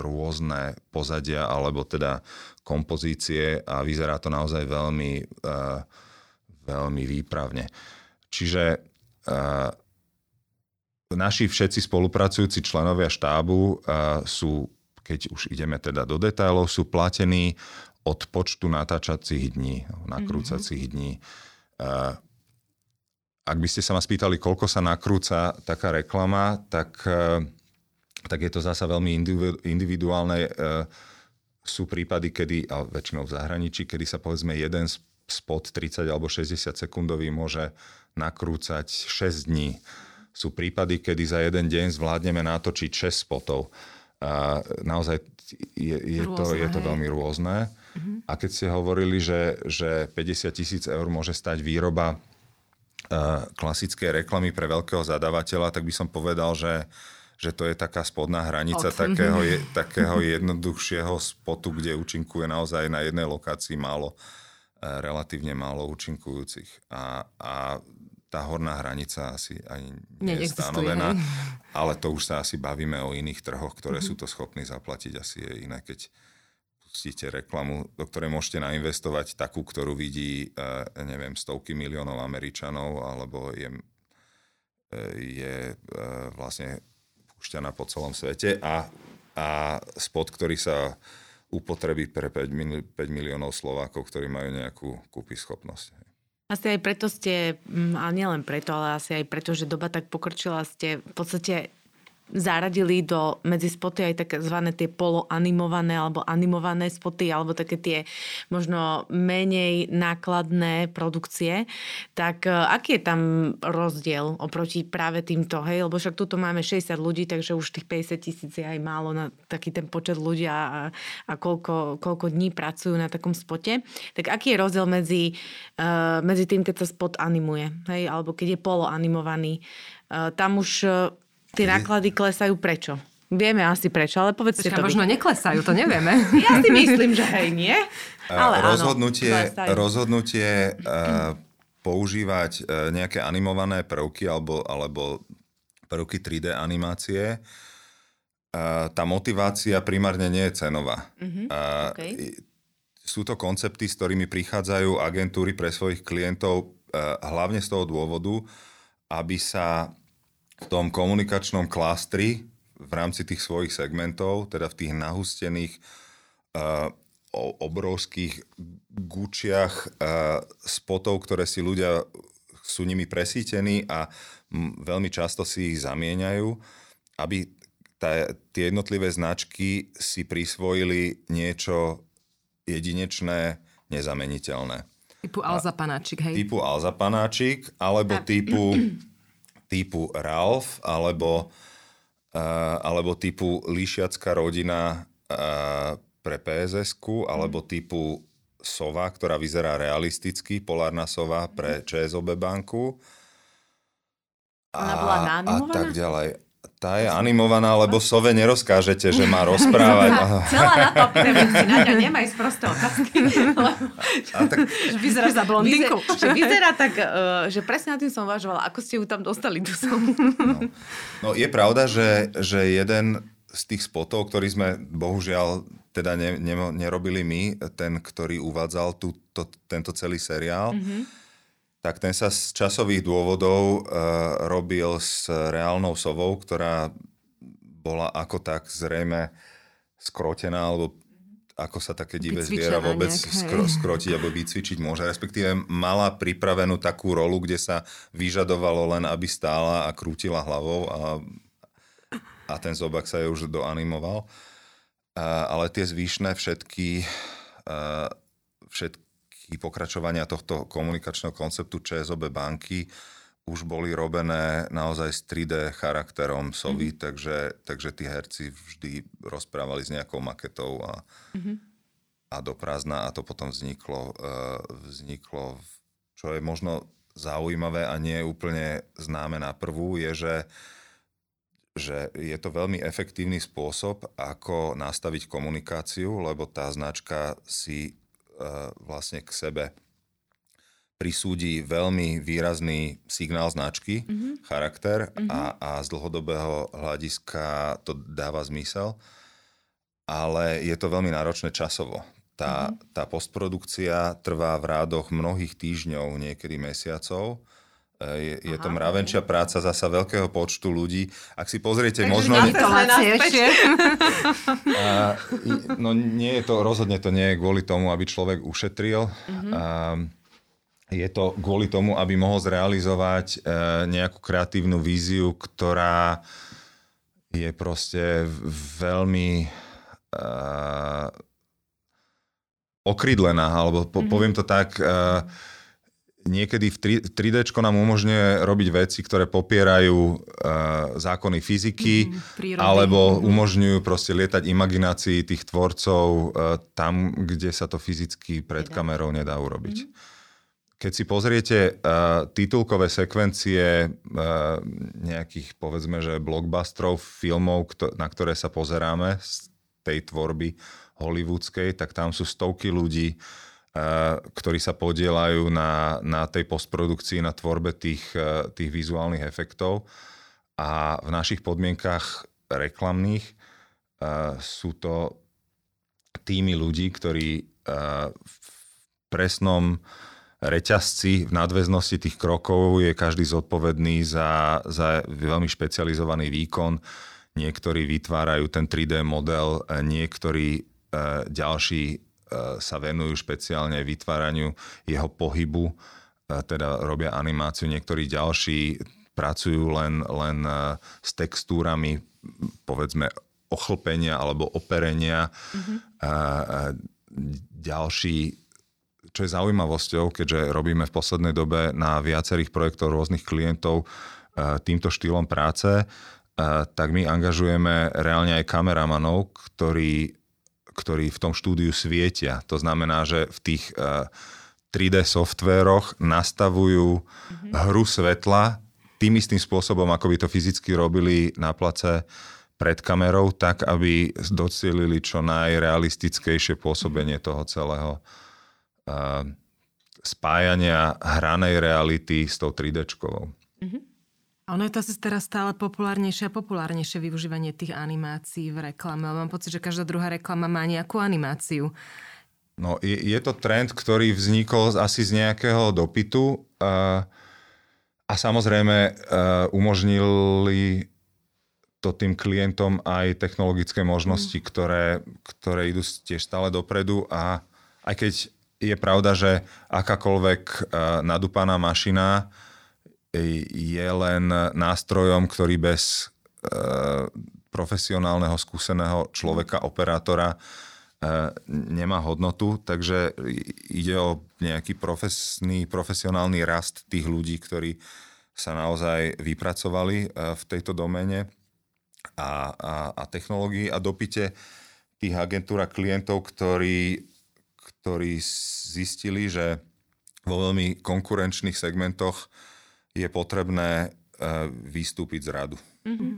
rôzne pozadia alebo teda kompozície a vyzerá to naozaj veľmi veľmi výpravne. Čiže naši všetci spolupracujúci členovia štábu sú, keď už ideme teda do detailov, sú platení od počtu natáčacích dní, nakrúcacích mm-hmm. dní. Ak by ste sa ma spýtali, koľko sa nakrúca taká reklama, tak, tak je to zasa veľmi individuálne. Sú prípady, kedy, a väčšinou v zahraničí, kedy sa povedzme jeden spot 30 alebo 60 sekundový môže nakrúcať 6 dní. Sú prípady, kedy za jeden deň zvládneme natočiť 6 spotov. A naozaj je, je, rôzne, to, je to veľmi rôzne. Uh-huh. A keď ste hovorili, že, že 50 tisíc eur môže stať výroba uh, klasickej reklamy pre veľkého zadávateľa, tak by som povedal, že že to je taká spodná hranica Od. takého, je, takého jednoduchšieho spotu, kde účinkuje naozaj na jednej lokácii málo, e, relatívne málo účinkujúcich. A, a tá horná hranica asi ani nie je stanovená, ale to už sa asi bavíme o iných trhoch, ktoré mm-hmm. sú to schopní zaplatiť. Asi je iné, keď pustíte reklamu, do ktorej môžete nainvestovať takú, ktorú vidí, uh, neviem, stovky miliónov Američanov, alebo je, uh, je uh, vlastne pušťaná po celom svete a, a spot, ktorý sa upotrebí pre 5, 5 miliónov Slovákov, ktorí majú nejakú kúpy schopnosť. Asi aj preto ste, mm, a nielen preto, ale asi aj preto, že doba tak pokročila, ste v podstate zaradili do medzi spoty aj tzv. tie poloanimované alebo animované spoty alebo také tie možno menej nákladné produkcie. Tak e, aký je tam rozdiel oproti práve týmto? Hej? Lebo však tuto máme 60 ľudí, takže už tých 50 tisíc je aj málo na taký ten počet ľudí a, a koľko, koľko dní pracujú na takom spote. Tak aký je rozdiel medzi, uh, medzi tým, keď sa spot animuje? Hej? Alebo keď je poloanimovaný? Uh, tam už Tie náklady klesajú prečo? Vieme asi prečo, ale povedzte Počka, to. možno neklesajú, to nevieme. ja si myslím, že hej, nie? Ale rozhodnutie, áno, rozhodnutie uh, používať uh, nejaké animované prvky alebo, alebo prvky 3D animácie, uh, tá motivácia primárne nie je cenová. Uh-huh. Uh, okay. Sú to koncepty, s ktorými prichádzajú agentúry pre svojich klientov uh, hlavne z toho dôvodu, aby sa v tom komunikačnom klastri v rámci tých svojich segmentov, teda v tých nahustených uh, obrovských gučiach uh, spotov, ktoré si ľudia sú nimi presítení a m, veľmi často si ich zamieňajú, aby tá, tie jednotlivé značky si prisvojili niečo jedinečné, nezameniteľné. Typu Alza Panáčik, hej? Typu Alza Panáčik, alebo typu typu Ralph alebo, uh, alebo typu Líšiacká rodina uh, pre pss alebo mm. typu Sova, ktorá vyzerá realisticky, polárna sova pre ČSOB banku. A, a tak ďalej. Tá je animovaná, lebo sove nerozkážete, že má rozprávať. Celá na neviem si na ňa nemaj sprosté otázky. tak... Vyzeráš za blondinku. Vyzerá, vyzerá tak, uh, že presne na tým som uvažovala, ako ste ju tam dostali tu som. No. no je pravda, že, že jeden z tých spotov, ktorý sme bohužiaľ teda ne, ne, nerobili my, ten, ktorý uvádzal tú, to, tento celý seriál, mm-hmm tak ten sa z časových dôvodov uh, robil s reálnou sovou, ktorá bola ako tak zrejme skrotená, alebo ako sa také divé zviera vôbec skro, skrotiť alebo vycvičiť môže. Respektíve mala pripravenú takú rolu, kde sa vyžadovalo len, aby stála a krútila hlavou a, a ten zobak sa jej už doanimoval. Uh, ale tie zvyšné všetky, uh, všetky pokračovania tohto komunikačného konceptu ČSOB banky už boli robené naozaj s 3D charakterom sovy, mm-hmm. takže, takže tí herci vždy rozprávali s nejakou maketou a, mm-hmm. a do prázdna a to potom vzniklo, uh, vzniklo, čo je možno zaujímavé a nie je úplne známe na prvú, je, že že je to veľmi efektívny spôsob, ako nastaviť komunikáciu, lebo tá značka si E, vlastne k sebe prisúdi veľmi výrazný signál značky, mm-hmm. charakter mm-hmm. A, a z dlhodobého hľadiska to dáva zmysel, ale je to veľmi náročné časovo. Tá, mm-hmm. tá postprodukcia trvá v rádoch mnohých týždňov, niekedy mesiacov je, je to mravenčia práca zasa veľkého počtu ľudí. Ak si pozriete, Takže možno... Ne... a, no nie je to, rozhodne to nie je kvôli tomu, aby človek ušetril. Mm-hmm. A, je to kvôli tomu, aby mohol zrealizovať e, nejakú kreatívnu víziu, ktorá je proste veľmi... E, okrydlená, alebo po, mm-hmm. poviem to tak, uh, niekedy v 3D nám umožňuje robiť veci, ktoré popierajú uh, zákony fyziky, mm, alebo mhm. umožňujú proste lietať imaginácii tých tvorcov uh, tam, kde sa to fyzicky pred kamerou nedá urobiť. Mm. Keď si pozriete uh, titulkové sekvencie uh, nejakých, povedzme, že blockbusterov, filmov, kto, na ktoré sa pozeráme z tej tvorby hollywoodskej, tak tam sú stovky ľudí, ktorí sa podielajú na, na tej postprodukcii, na tvorbe tých, e, tých vizuálnych efektov. A v našich podmienkach reklamných e, sú to týmy ľudí, ktorí e, v presnom reťazci v nadväznosti tých krokov je každý zodpovedný za, za veľmi špecializovaný výkon. Niektorí vytvárajú ten 3D model, niektorí ďalší sa venujú špeciálne vytváraniu jeho pohybu, e, teda robia animáciu. Niektorí ďalší pracujú len, len e, s textúrami, povedzme, ochlpenia alebo operenia. Mm-hmm. A, a ďalší, čo je zaujímavosťou, keďže robíme v poslednej dobe na viacerých projektoch rôznych klientov týmto štýlom práce, tak my angažujeme reálne aj kameramanov, ktorí ktorí v tom štúdiu svietia. To znamená, že v tých 3D eh, softvéroch nastavujú mm-hmm. hru svetla tým istým spôsobom, ako by to fyzicky robili na place pred kamerou, tak aby docielili čo najrealistickejšie pôsobenie toho celého uh, spájania hranej reality s tou 3D-čkovou. Mm-hmm. Ono je to asi teraz stále populárnejšie a populárnejšie využívanie tých animácií v reklame. Mám pocit, že každá druhá reklama má nejakú animáciu. No, je, je to trend, ktorý vznikol asi z nejakého dopytu a, a samozrejme a, umožnili to tým klientom aj technologické možnosti, mm. ktoré, ktoré idú tiež stále dopredu a aj keď je pravda, že akákoľvek nadúpaná mašina je len nástrojom, ktorý bez e, profesionálneho, skúseného človeka, operátora e, nemá hodnotu, takže ide o nejaký profesný, profesionálny rast tých ľudí, ktorí sa naozaj vypracovali e, v tejto domene a, a, a technológií a dopite tých agentúr a klientov, ktorí, ktorí zistili, že vo veľmi konkurenčných segmentoch je potrebné uh, vystúpiť z radu. Mm-hmm.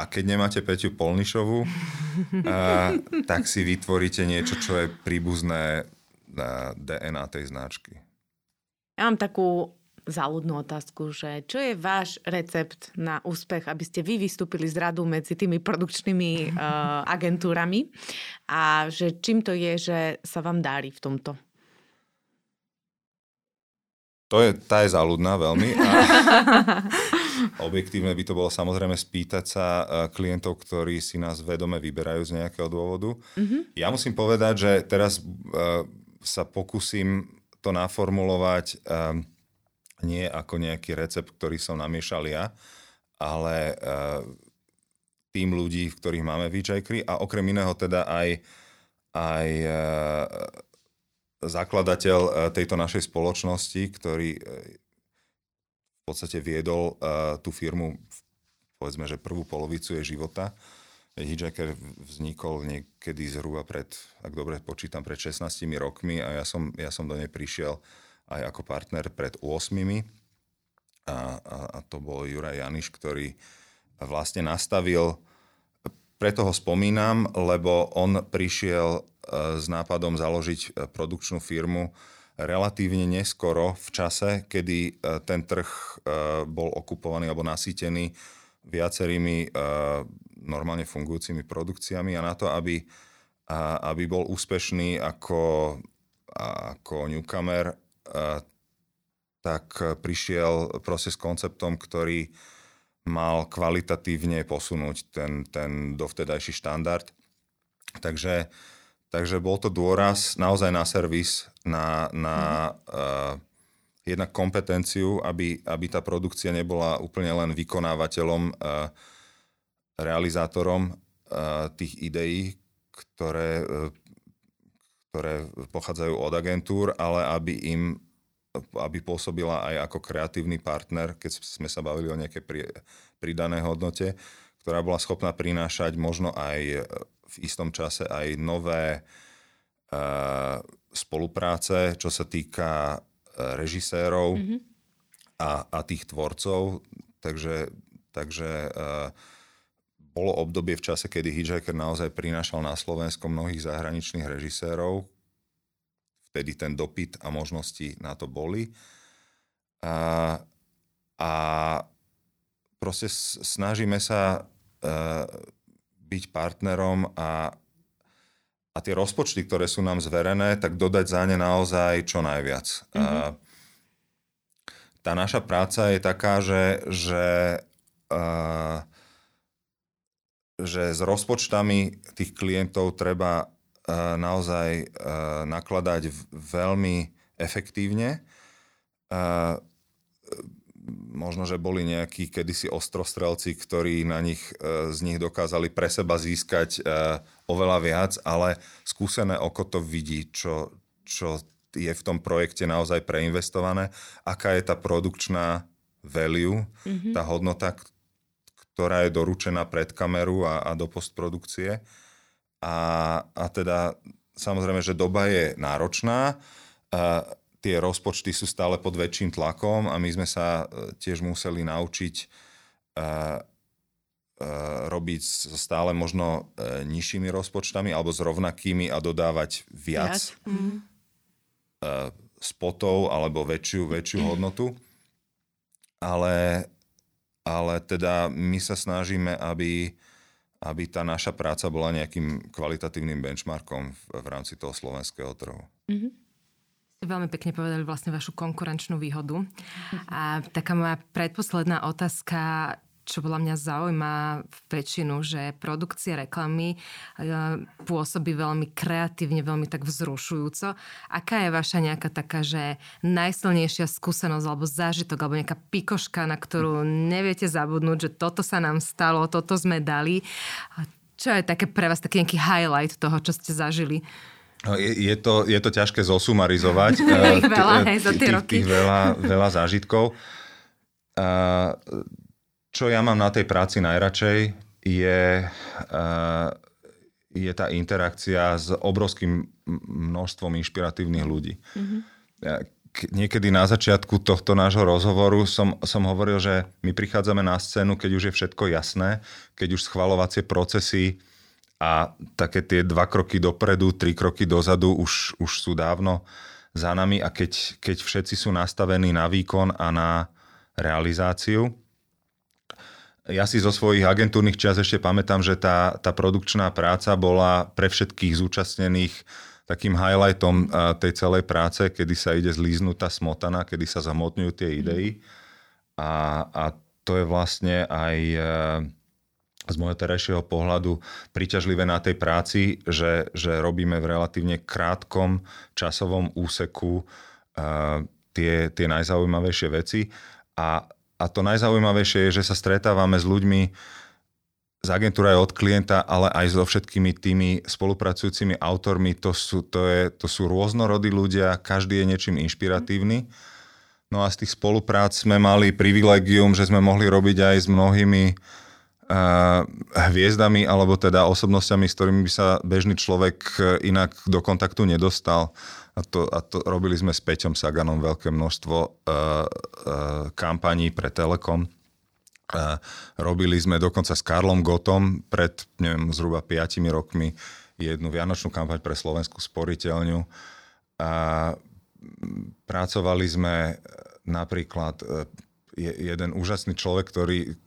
A keď nemáte Peťu Polnišovu, uh, tak si vytvoríte niečo, čo je príbuzné na DNA tej značky. Ja mám takú záľudnú otázku, že čo je váš recept na úspech, aby ste vy vystúpili z radu medzi tými produkčnými uh, agentúrami a že čím to je, že sa vám dári v tomto? To je, tá je záľudná veľmi. A objektívne by to bolo samozrejme spýtať sa e, klientov, ktorí si nás vedome vyberajú z nejakého dôvodu. Mm-hmm. Ja musím povedať, že teraz uh, sa pokúsim to naformulovať uh, nie ako nejaký recept, ktorý som namiešal ja, ale uh, tým ľudí, v ktorých máme VJKRI a okrem iného teda aj, aj uh, zakladateľ e, tejto našej spoločnosti, ktorý e, v podstate viedol e, tú firmu, povedzme, že prvú polovicu jej života. Hitchhiker vznikol niekedy zhruba pred, ak dobre počítam, pred 16 rokmi a ja som, ja som do nej prišiel aj ako partner pred 8. A, a, a to bol Juraj Janiš, ktorý vlastne nastavil, preto ho spomínam, lebo on prišiel s nápadom založiť e, produkčnú firmu relatívne neskoro v čase, kedy e, ten trh e, bol okupovaný alebo nasýtený viacerými normálne fungujúcimi produkciami a na to, aby, aby bol úspešný ako, ako newcomer, tak prišiel proste s konceptom, ktorý mal kvalitatívne posunúť ten, ten dovtedajší štandard. Takže Takže bol to dôraz naozaj na servis, na, na uh, jednak kompetenciu, aby, aby tá produkcia nebola úplne len vykonávateľom, uh, realizátorom uh, tých ideí, ktoré, uh, ktoré pochádzajú od agentúr, ale aby im aby pôsobila aj ako kreatívny partner, keď sme sa bavili o nejakej pridanej hodnote, ktorá bola schopná prinášať možno aj v istom čase aj nové uh, spolupráce, čo sa týka uh, režisérov mm-hmm. a, a tých tvorcov. Takže, takže uh, bolo obdobie v čase, kedy Hitchhiker naozaj prinášal na Slovensko mnohých zahraničných režisérov. Vtedy ten dopyt a možnosti na to boli. A, a proste snažíme sa uh, byť partnerom a, a tie rozpočty, ktoré sú nám zverené, tak dodať za ne naozaj čo najviac. Mm-hmm. A, tá naša práca je taká, že, že uh, že s rozpočtami tých klientov treba uh, naozaj uh, nakladať veľmi efektívne. Uh, možno, že boli nejakí kedysi ostrostrelci, ktorí na nich, z nich dokázali pre seba získať oveľa viac, ale skúsené oko to vidí, čo, čo je v tom projekte naozaj preinvestované, aká je tá produkčná value, mm-hmm. tá hodnota, ktorá je doručená pred kameru a, a do postprodukcie. A, a teda samozrejme, že doba je náročná, a tie rozpočty sú stále pod väčším tlakom a my sme sa e, tiež museli naučiť a, robiť stále možno nižšími rozpočtami alebo s rovnakými a dodávať viac, viac. Mm. spotov alebo väčšiu, väčšiu hodnotu. Ale ale teda my sa snažíme, aby, aby tá naša práca bola nejakým kvalitatívnym benchmarkom v, v rámci toho slovenského trhu. Mm-hmm. Veľmi pekne povedali vlastne vašu konkurenčnú výhodu. A taká moja predposledná otázka, čo podľa mňa zaujíma väčšinu, že produkcia reklamy e, pôsobí veľmi kreatívne, veľmi tak vzrušujúco. Aká je vaša nejaká taká, že najsilnejšia skúsenosť alebo zážitok, alebo nejaká pikoška, na ktorú neviete zabudnúť, že toto sa nám stalo, toto sme dali. Čo je také pre vás taký nejaký highlight toho, čo ste zažili? No, je, je, to, je to ťažké zosumarizovať. ich veľa, hej, za tie roky. Tých veľa, veľa zážitkov. Uh, čo ja mám na tej práci najradšej, je, je tá interakcia s obrovským množstvom inšpiratívnych ľudí. Mm-hmm. Niekedy na začiatku tohto nášho rozhovoru som, som hovoril, že my prichádzame na scénu, keď už je všetko jasné, keď už schvalovacie procesy a také tie dva kroky dopredu, tri kroky dozadu už, už sú dávno za nami a keď, keď všetci sú nastavení na výkon a na realizáciu, ja si zo svojich agentúrnych čas ešte pamätám, že tá, tá produkčná práca bola pre všetkých zúčastnených takým highlightom tej celej práce, kedy sa ide zlíznutá smotana, kedy sa zamotňujú tie idei. A, a to je vlastne aj e, z môjho terajšieho pohľadu príťažlivé na tej práci, že, že robíme v relatívne krátkom časovom úseku uh, tie, tie najzaujímavejšie veci a a to najzaujímavejšie je, že sa stretávame s ľuďmi z agentúry aj od klienta, ale aj so všetkými tými spolupracujúcimi autormi. To sú, to, je, to sú rôznorodí ľudia, každý je niečím inšpiratívny. No a z tých spoluprác sme mali privilegium, že sme mohli robiť aj s mnohými hviezdami alebo teda osobnosťami, s ktorými by sa bežný človek inak do kontaktu nedostal a to, a to robili sme s Peťom Saganom veľké množstvo uh, uh, kampaní pre Telekom. Uh, robili sme dokonca s Karlom Gotom pred neviem, zhruba 5 rokmi jednu vianočnú kampaň pre Slovenskú sporiteľňu. A pracovali sme napríklad jeden úžasný človek, ktorý,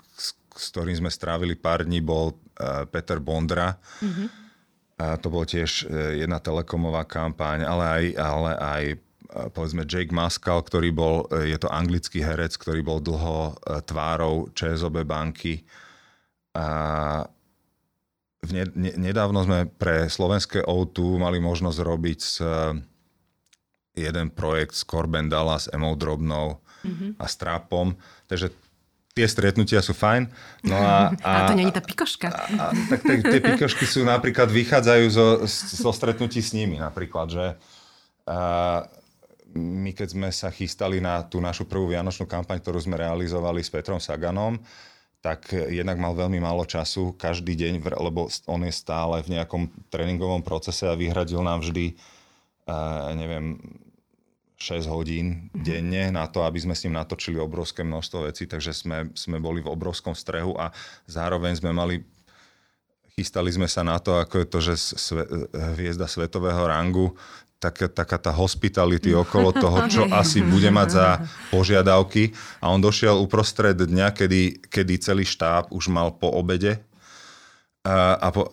s ktorým sme strávili pár dní, bol Peter Bondra. Mm-hmm a to bol tiež e, jedna telekomová kampaň, ale aj, ale aj e, povedzme Jake Maskal, ktorý bol, e, je to anglický herec, ktorý bol dlho tvárou ČSOB banky. A v ne, ne, nedávno sme pre slovenské O2 mali možnosť robiť s, jeden projekt s Corben Dalla, s Emou Drobnou mm-hmm. a Strapom. Takže tie stretnutia sú fajn. No a, a, a to není tá pikoška. A, a, tak tie, tie pikošky sú napríklad, vychádzajú zo, zo stretnutí s nimi napríklad, že a, my keď sme sa chystali na tú našu prvú vianočnú kampaň, ktorú sme realizovali s Petrom Saganom, tak jednak mal veľmi málo času každý deň, lebo on je stále v nejakom tréningovom procese a vyhradil nám vždy, uh, neviem, 6 hodín mm-hmm. denne na to, aby sme s ním natočili obrovské množstvo vecí, takže sme, sme boli v obrovskom strehu a zároveň sme mali chystali sme sa na to, ako je to, že sve, hviezda svetového rangu, tak, taká tá hospitality okolo toho, čo asi bude mať za požiadavky. A on došiel uprostred dňa, kedy, kedy celý štáb už mal po obede a, a po,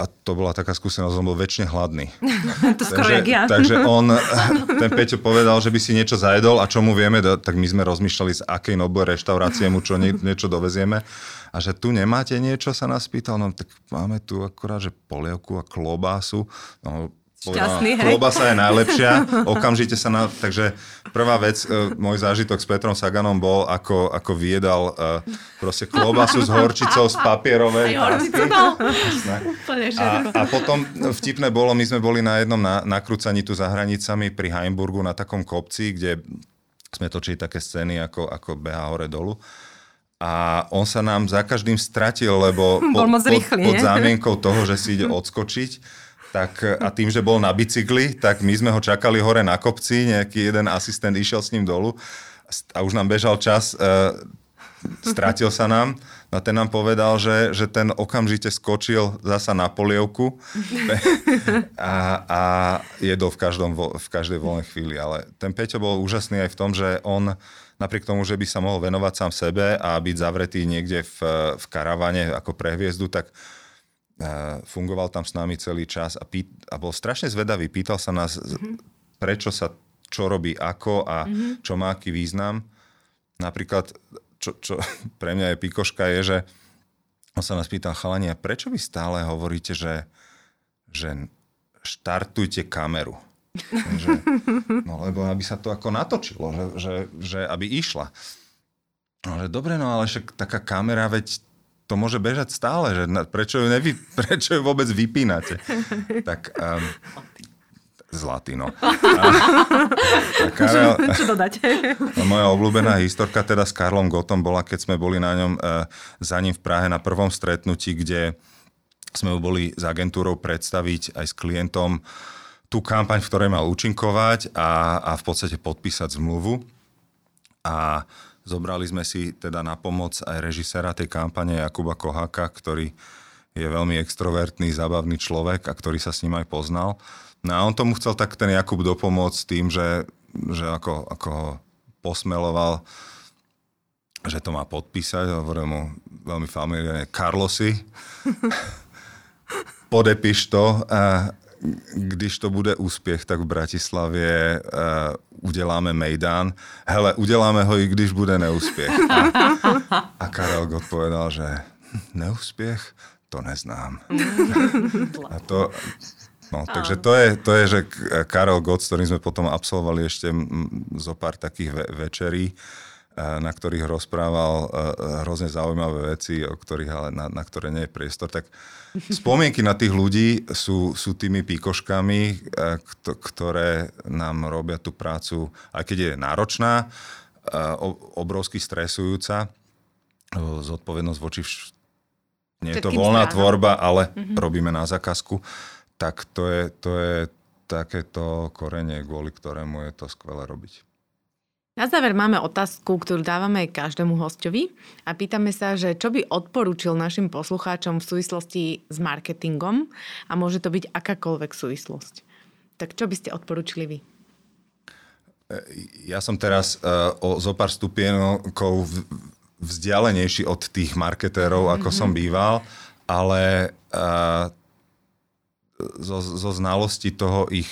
a to bola taká skúsenosť, on bol väčšine hladný. to skoro takže, ja. takže on, ten Peťo povedal, že by si niečo zajedol a čo mu vieme, tak my sme rozmýšľali, z akej noboj reštaurácie mu čo nie, niečo dovezieme. A že tu nemáte niečo, sa nás pýtal, no tak máme tu akorát, že polievku a klobásu. No, Šťastný, hej. Klobasa je najlepšia, okamžite sa na... Takže prvá vec, e, môj zážitok s Petrom Saganom bol, ako, ako viedal uh, proste klobasu s horčicou z papierovej. Horčicu a, a potom vtipné bolo, my sme boli na jednom na, nakrúcaní tu za hranicami pri Heimburgu na takom kopci, kde sme točili také scény, ako, ako beha hore dolu. A on sa nám za každým stratil, lebo po, pod, pod zámienkou toho, že si ide odskočiť, tak, a tým, že bol na bicykli, tak my sme ho čakali hore na kopci, nejaký jeden asistent išiel s ním dolu a už nám bežal čas, uh, stratil sa nám. No a ten nám povedal, že, že ten okamžite skočil zasa na polievku a, a jedol v, každom, v každej voľnej chvíli. Ale ten Peťo bol úžasný aj v tom, že on napriek tomu, že by sa mohol venovať sám sebe a byť zavretý niekde v, v karavane ako pre hviezdu, tak fungoval tam s nami celý čas a, pý, a bol strašne zvedavý. Pýtal sa nás, mm-hmm. prečo sa čo robí ako a mm-hmm. čo má aký význam. Napríklad, čo, čo pre mňa je pikoška, je, že on sa nás pýtal, chalania, prečo vy stále hovoríte, že, že štartujte kameru? že, no lebo aby sa to ako natočilo, že, že, že aby išla. No, že dobre, no ale však taká kamera, veď to môže bežať stále, že na, prečo, ju nevy, prečo ju vôbec vypínate? Tak um, zlatý, no. A, a Karel, Čo dodať? No, moja obľúbená historka teda s Karlom Gotom bola, keď sme boli na ňom uh, za ním v Prahe na prvom stretnutí, kde sme ho boli s agentúrou predstaviť aj s klientom tú kampaň, v ktorej mal účinkovať a, a v podstate podpísať zmluvu. A Zobrali sme si teda na pomoc aj režisera tej kampane Jakuba Koháka, ktorý je veľmi extrovertný, zábavný človek a ktorý sa s ním aj poznal. No a on tomu chcel tak ten Jakub dopomôcť tým, že, že ako, ako ho posmeloval, že to má podpísať. Hovoril mu veľmi familiárne Carlosi. Podepíš to. Když to bude úspěch, tak v Bratislavě uh, uděláme Mejdán. Hele, uděláme ho i když bude neúspěch. A, Karel Gott povedal, že neúspěch, to neznám. a to, No, takže to je, to je, že Karel Gott, s ktorým sme potom absolvovali ešte zo pár takých ve- večerí, na ktorých rozprával hrozne zaujímavé veci, o ktorých ale na, na ktoré nie je priestor, tak Spomienky na tých ľudí sú, sú tými píkoškami, e, ktoré nám robia tú prácu, aj keď je náročná, e, obrovsky stresujúca, e, zodpovednosť voči vš- nie je to voľná stránam. tvorba, ale mm-hmm. robíme na zákazku, tak to je, to je takéto korenie, kvôli ktorému je to skvelé robiť. Na záver máme otázku, ktorú dávame každému hostovi a pýtame sa, že čo by odporúčil našim poslucháčom v súvislosti s marketingom a môže to byť akákoľvek súvislosť. Tak čo by ste odporúčili vy? Ja som teraz uh, o zo pár stupienokov vzdialenejší od tých marketérov, ako mm-hmm. som býval, ale uh, zo, zo znalosti toho ich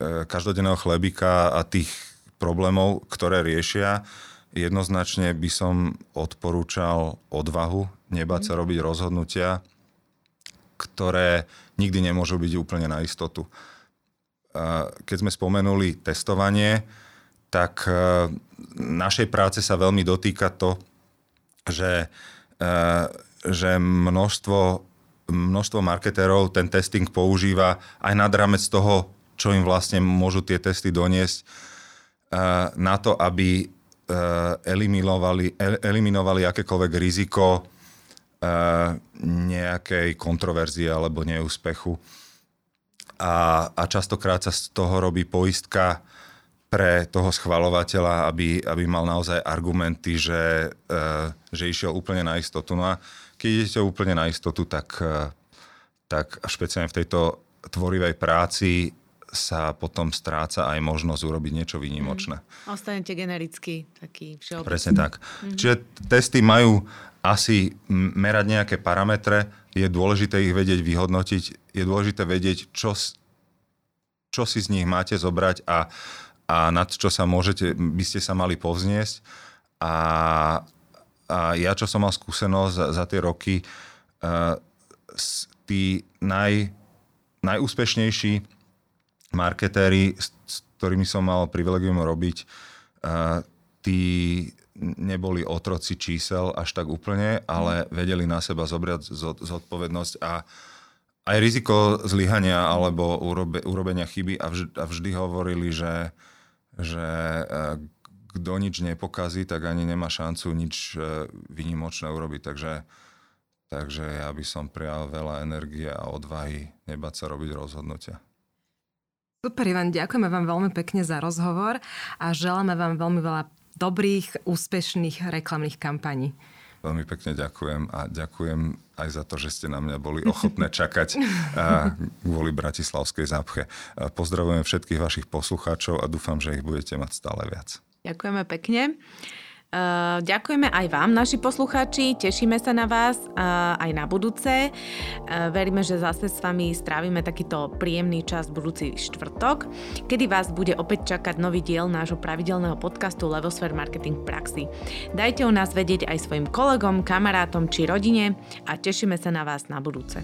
uh, každodenného chlebika a tých problémov, ktoré riešia, jednoznačne by som odporúčal odvahu, nebať sa mhm. robiť rozhodnutia, ktoré nikdy nemôžu byť úplne na istotu. Keď sme spomenuli testovanie, tak našej práce sa veľmi dotýka to, že, že množstvo, množstvo marketérov ten testing používa aj nad rámec toho, čo im vlastne môžu tie testy doniesť na to, aby eliminovali, eliminovali akékoľvek riziko nejakej kontroverzie alebo neúspechu. A, a častokrát sa z toho robí poistka pre toho schvalovateľa, aby, aby mal naozaj argumenty, že, že išiel úplne na istotu. No a keď idete úplne na istotu, tak, tak špeciálne v tejto tvorivej práci sa potom stráca aj možnosť urobiť niečo výnimočné. Mm. Ostanete genericky taký všeobecný. Presne tak. Mm-hmm. Čiže testy majú asi merať nejaké parametre, je dôležité ich vedieť vyhodnotiť, je dôležité vedieť, čo, čo si z nich máte zobrať a, a nad čo sa môžete, by ste sa mali povzniesť. A, a ja, čo som mal skúsenosť za, za tie roky, uh, tí naj, najúspešnejší marketéri, s, ktorými som mal privilegium robiť, uh, tí neboli otroci čísel až tak úplne, ale vedeli na seba zobrať zodpovednosť a aj riziko zlyhania alebo urobe, urobenia chyby a vždy, a vždy hovorili, že, že e, kto nič nepokazí, tak ani nemá šancu nič e, vynimočné urobiť. Takže, takže ja by som prijal veľa energie a odvahy nebať sa robiť rozhodnutia. Super, Ivan, ďakujeme vám veľmi pekne za rozhovor a želáme vám veľmi veľa dobrých, úspešných reklamných kampaní. Veľmi pekne ďakujem a ďakujem aj za to, že ste na mňa boli ochotné čakať kvôli Bratislavskej zápche. Pozdravujem všetkých vašich poslucháčov a dúfam, že ich budete mať stále viac. Ďakujeme pekne. Ďakujeme aj vám, naši poslucháči, tešíme sa na vás aj na budúce. Veríme, že zase s vami strávime takýto príjemný čas budúci štvrtok, kedy vás bude opäť čakať nový diel nášho pravidelného podcastu Levosphere Marketing praxi. Dajte o nás vedieť aj svojim kolegom, kamarátom či rodine a tešíme sa na vás na budúce.